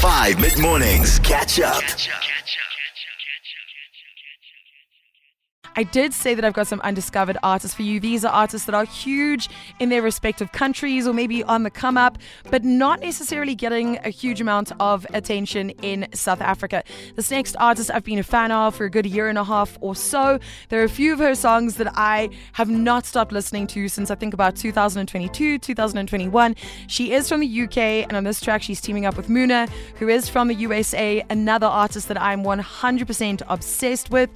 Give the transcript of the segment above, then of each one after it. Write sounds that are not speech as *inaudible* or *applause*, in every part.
5 mid mornings. Catch up. I did say that I've got some undiscovered artists for you. These are artists that are huge in their respective countries or maybe on the come up, but not necessarily getting a huge amount of attention in South Africa. This next artist I've been a fan of for a good year and a half or so. There are a few of her songs that I have not stopped listening to since I think about 2022, 2021. She is from the UK, and on this track, she's teaming up with Muna, who is from the USA, another artist that I'm 100% obsessed with.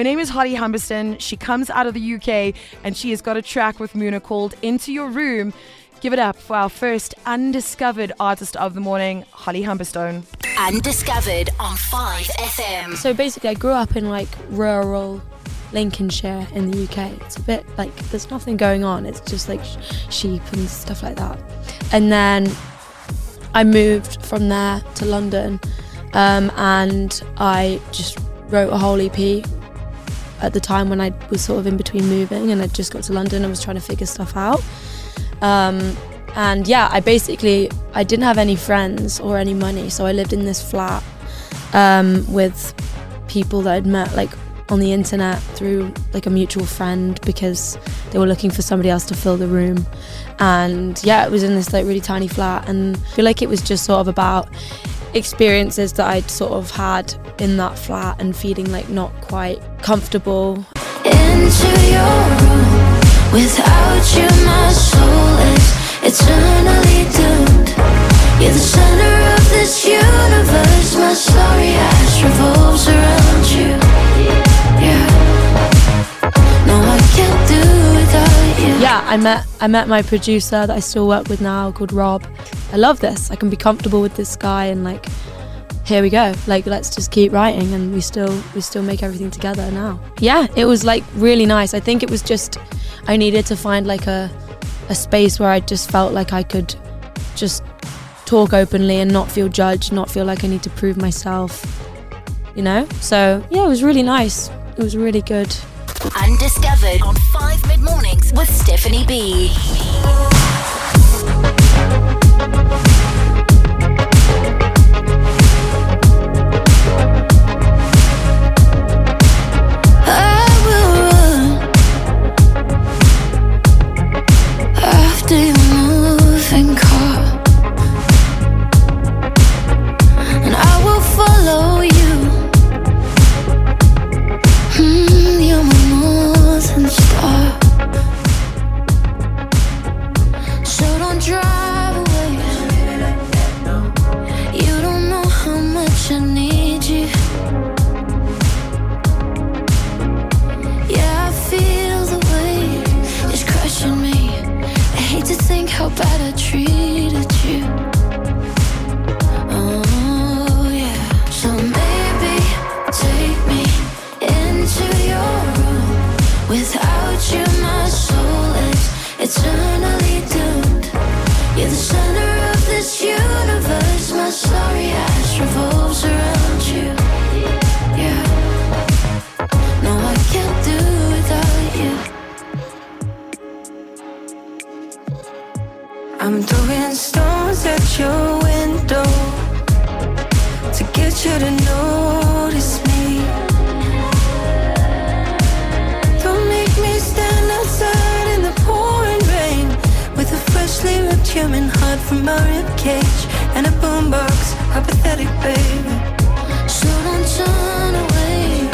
Her name is Holly Humberstone. She comes out of the UK and she has got a track with Muna called Into Your Room. Give it up for our first undiscovered artist of the morning, Holly Humberstone. Undiscovered on 5FM. So basically, I grew up in like rural Lincolnshire in the UK. It's a bit like there's nothing going on, it's just like sh- sheep and stuff like that. And then I moved from there to London um, and I just wrote a whole EP at the time when I was sort of in between moving and I just got to London and was trying to figure stuff out. Um, and yeah, I basically I didn't have any friends or any money, so I lived in this flat um, with people that I'd met like on the internet through like a mutual friend because they were looking for somebody else to fill the room. And yeah, it was in this like really tiny flat, and I feel like it was just sort of about experiences that I'd sort of had in that flat and feeling like not quite comfortable. Into your room, without you, my soul is eternally doomed. You're the center of this universe, my story ass revolves around you. Yeah, no, I can't do without you. Yeah, I met I met my producer that I still work with now called Rob. I love this. I can be comfortable with this guy and like here we go. Like let's just keep writing and we still we still make everything together now. Yeah, it was like really nice. I think it was just I needed to find like a a space where I just felt like I could just talk openly and not feel judged, not feel like I need to prove myself. You know? So, yeah, it was really nice. It was really good. Undiscovered on 5 mid mornings with Stephanie B. ass human heart from my ribcage and a boombox, apathetic baby. So don't turn away.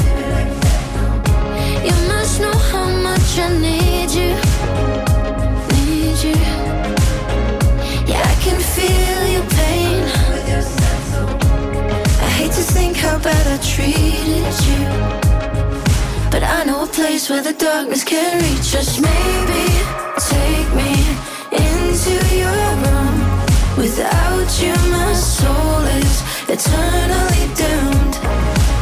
You must know how much I need you. Need you. Yeah, I can feel your pain. I hate to think how bad I treated you. But I know a place where the darkness can reach us. Maybe take me into your room. Without you, my soul is eternally doomed.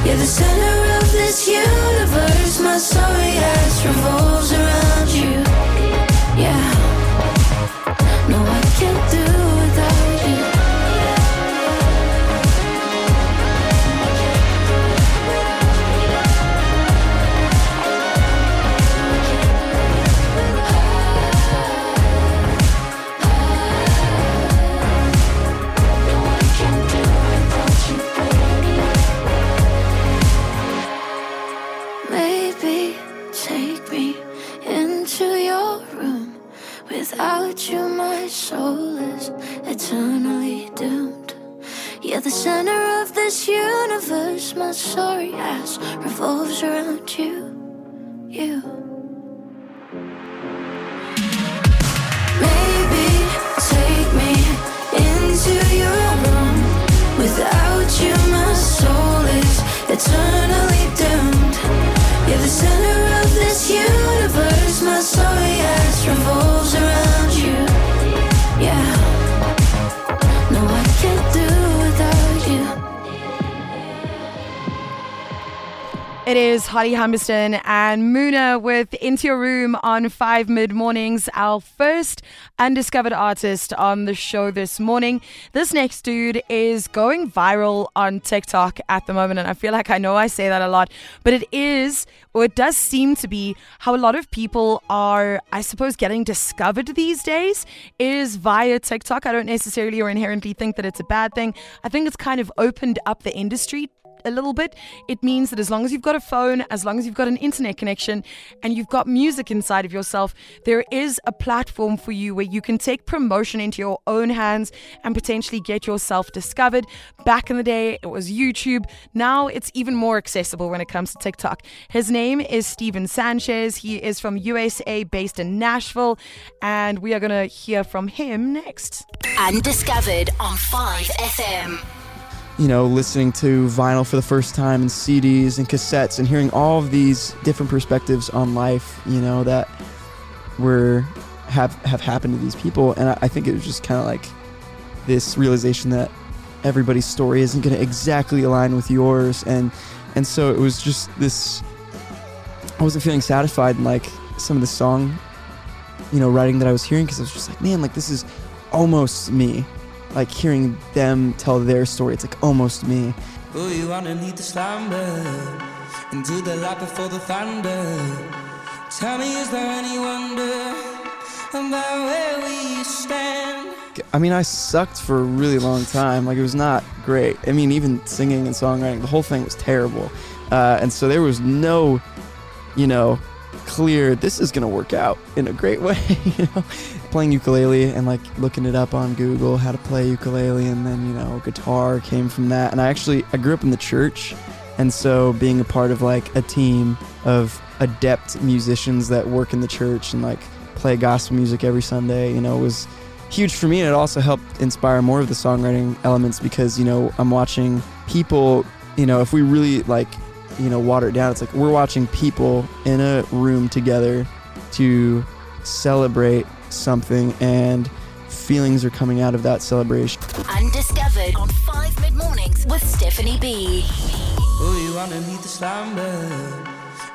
You're the center of this universe. My sorry ass revolves around you. Without you, my soul is eternally doomed. You're the center of this universe. My sorry ass revolves around you. You. Maybe take me into your room. Without you, my soul is eternally doomed. You're the center of this universe. My sorry ass revolves. It is Holly Humberstone and Muna with Into Your Room on 5 Mid Mornings, our first undiscovered artist on the show this morning. This next dude is going viral on TikTok at the moment, and I feel like I know I say that a lot, but it is, or it does seem to be, how a lot of people are, I suppose, getting discovered these days is via TikTok. I don't necessarily or inherently think that it's a bad thing. I think it's kind of opened up the industry a little bit, it means that as long as you've got a phone, as long as you've got an internet connection, and you've got music inside of yourself, there is a platform for you where you can take promotion into your own hands and potentially get yourself discovered. Back in the day, it was YouTube. Now it's even more accessible when it comes to TikTok. His name is Stephen Sanchez. He is from USA, based in Nashville, and we are going to hear from him next. Undiscovered on 5FM. You know, listening to vinyl for the first time and CDs and cassettes and hearing all of these different perspectives on life, you know, that were have have happened to these people. And I, I think it was just kind of like this realization that everybody's story isn't going to exactly align with yours, and and so it was just this. I wasn't feeling satisfied in like some of the song, you know, writing that I was hearing because I was just like, man, like this is almost me like hearing them tell their story. It's like almost me. Oh, you underneath the slumber, into the light before the thunder. Tell me, is there any wonder about where we stand? I mean, I sucked for a really long time. Like it was not great. I mean, even singing and songwriting, the whole thing was terrible. Uh, and so there was no, you know, clear. This is gonna work out in a great *laughs* way. you know, playing ukulele and like looking it up on Google how to play ukulele, and then you know, guitar came from that. And I actually I grew up in the church, and so being a part of like a team of adept musicians that work in the church and like play gospel music every Sunday, you know, was huge for me and it also helped inspire more of the songwriting elements because you know i'm watching people you know if we really like you know water it down it's like we're watching people in a room together to celebrate something and feelings are coming out of that celebration Undiscovered on 5 Mid Mornings with Stephanie B. Oh, you underneath the slumber,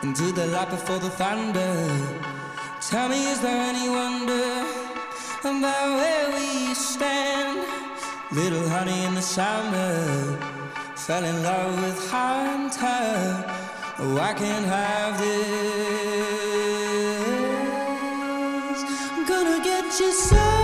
into the light before the thunder. Tell me, is there any wonder about where we stand? Little honey in the summer, fell in love with hunter. Oh, I can't have this. Get so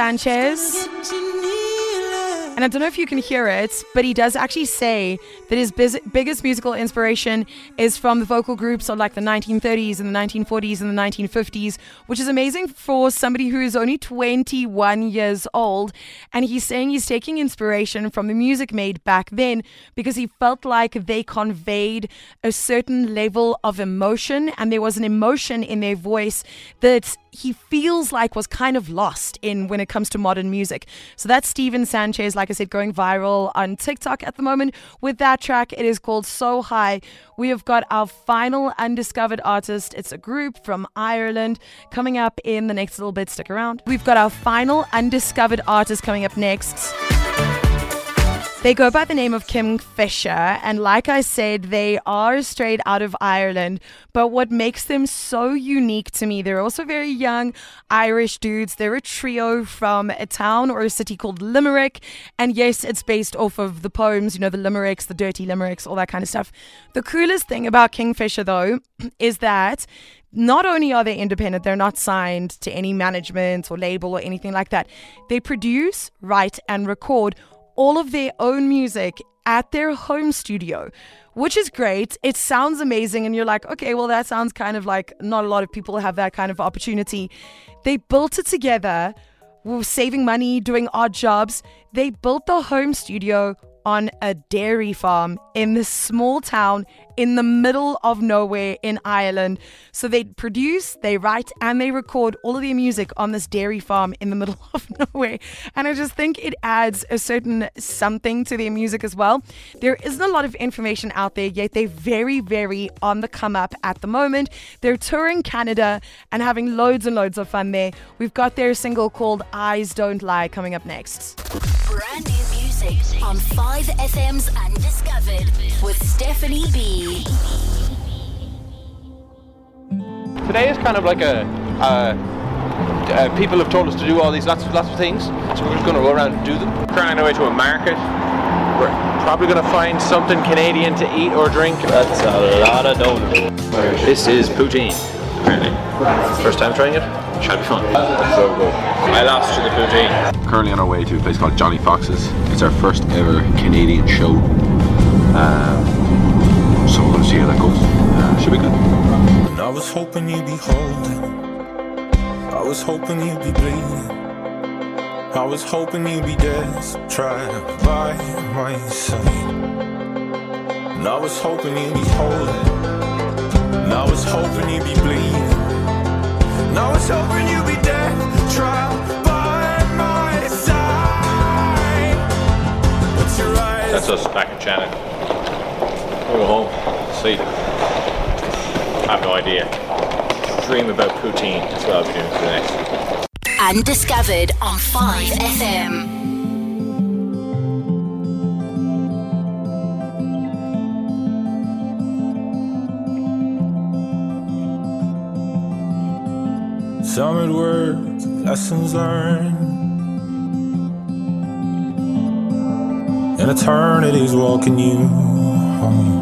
Sanchez. And I don't know if you can hear it, but he does actually say that his biz- biggest musical inspiration is from the vocal groups of like the 1930s and the 1940s and the 1950s, which is amazing for somebody who is only 21 years old. And he's saying he's taking inspiration from the music made back then because he felt like they conveyed a certain level of emotion and there was an emotion in their voice that he feels like was kind of lost in when it comes to modern music. So that's Stephen Sanchez, like I said, going viral on TikTok at the moment with that track. It is called So High. We have got our final undiscovered artist. It's a group from Ireland coming up in the next little bit. Stick around. We've got our final undiscovered artist coming up next. They go by the name of Kingfishr, and like I said, they are straight out of Ireland. But what makes them so unique to me, they're also very young Irish dudes. They're a trio from a town or a city called Limerick. And yes, it's based off of the poems, you know, the limericks, the dirty limericks, all that kind of stuff. The coolest thing about Kingfishr, though, *clears throat* is that not only are they independent, they're not signed to any management or label or anything like that. They produce, write, and record all of their own music at their home studio, which is great. It sounds amazing, and you're like, okay, well, that sounds kind of like not a lot of people have that kind of opportunity. They built it together, were saving money, doing odd jobs. They built the home studio on a dairy farm in this small town in the middle of nowhere in Ireland. So they produce, they write, and they record all of their music on this dairy farm in the middle *laughs* of nowhere. And I just think it adds a certain something to their music as well. There isn't a lot of information out there yet. They're very, very on the come up at the moment. They're touring Canada and having loads and loads of fun there. We've got their single called Eyes Don't Lie coming up next. Brand new music on 5FM's Undiscovered with Stephanie B. Today is kind of like a. Uh, uh, people have told us to do all these lots of lots of things, so we're just going to go around and do them. Trying our way to a market. We're probably going to find something Canadian to eat or drink. That's a lot of donuts. This is poutine. Apparently, first time trying it. Should be fun. So good. I lost to the poutine. currently on our way to a place called Johnny Fox's. It's our first ever Canadian show. Um, so we're going to see how that goes. Uh, should be good. And I was hoping you'd be holding. I was hoping you'd be bleeding. I was hoping you'd be dead, trapped by my side. And I was hoping you'd be holding. That's us back in Shannon. We'll go home, sleep. I have no idea. Dream about poutine. That's what I'll be doing for the next. Undiscovered on 5FM. Summered words, lessons learned. And eternity's walking you home.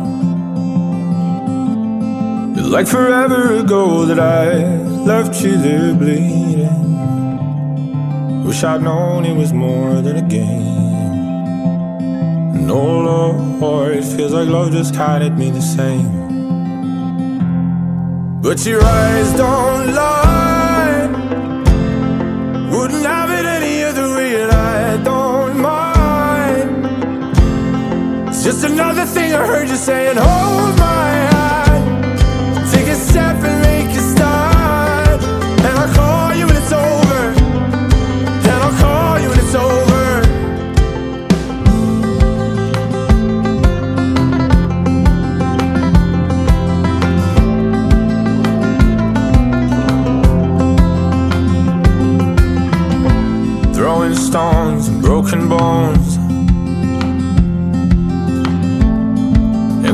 It's like forever ago that I left you there bleeding. Wish I'd known it was more than a game. No, Lord, it feels like love just hit me the same. But your eyes don't lie. Just another thing I heard you saying. Hold my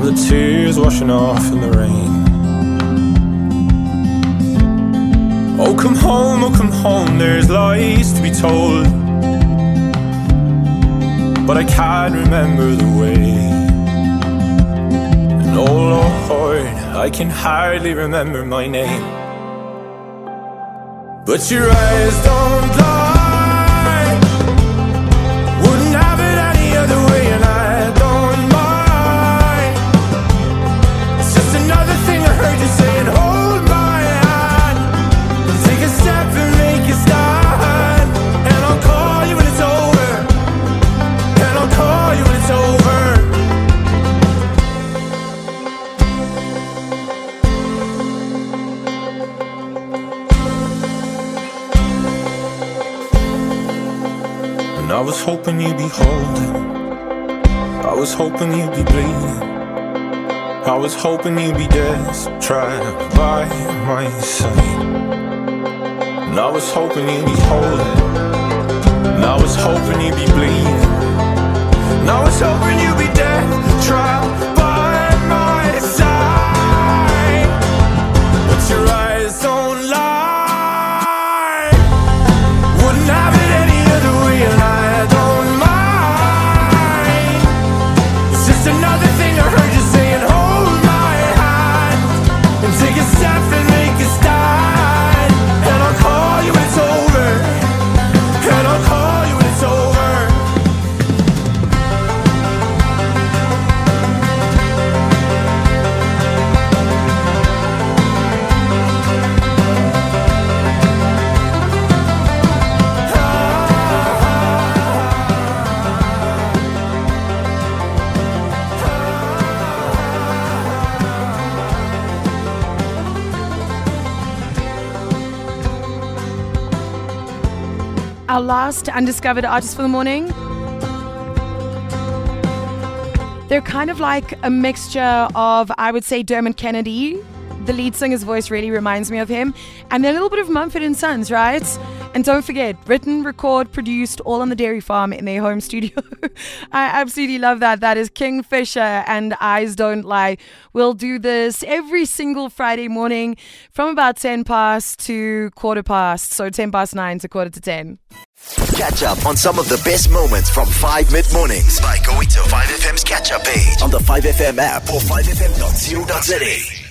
The tears washing off in the rain. Oh, come home, oh, come home, there's lies to be told. But I can't remember the way. And oh, Lord, I can hardly remember my name. But your eyes don't lie. Hoping you'd be holding. I was hoping you'd be bleeding. I was hoping you'd be dead, trapped by my side. And I was hoping you'd be holding. And I was hoping you'd be bleeding. And I was hoping you'd be dead, Our last undiscovered artist for the morning. They're kind of like a mixture of, I would say, Dermot Kennedy. The lead singer's voice really reminds me of him. And a little bit of Mumford and Sons, right? And don't forget, written, record, produced, all on the dairy farm in their home studio. *laughs* I absolutely love that. That is Kingfishr and Eyes Don't Lie. We'll do this every single Friday morning from about 10 past to quarter past. So 10 past 9 to quarter to 10. Catch up on some of the best moments from 5 mid mornings by going to 5FM's catch up page on the 5FM app or 5FM.co.za.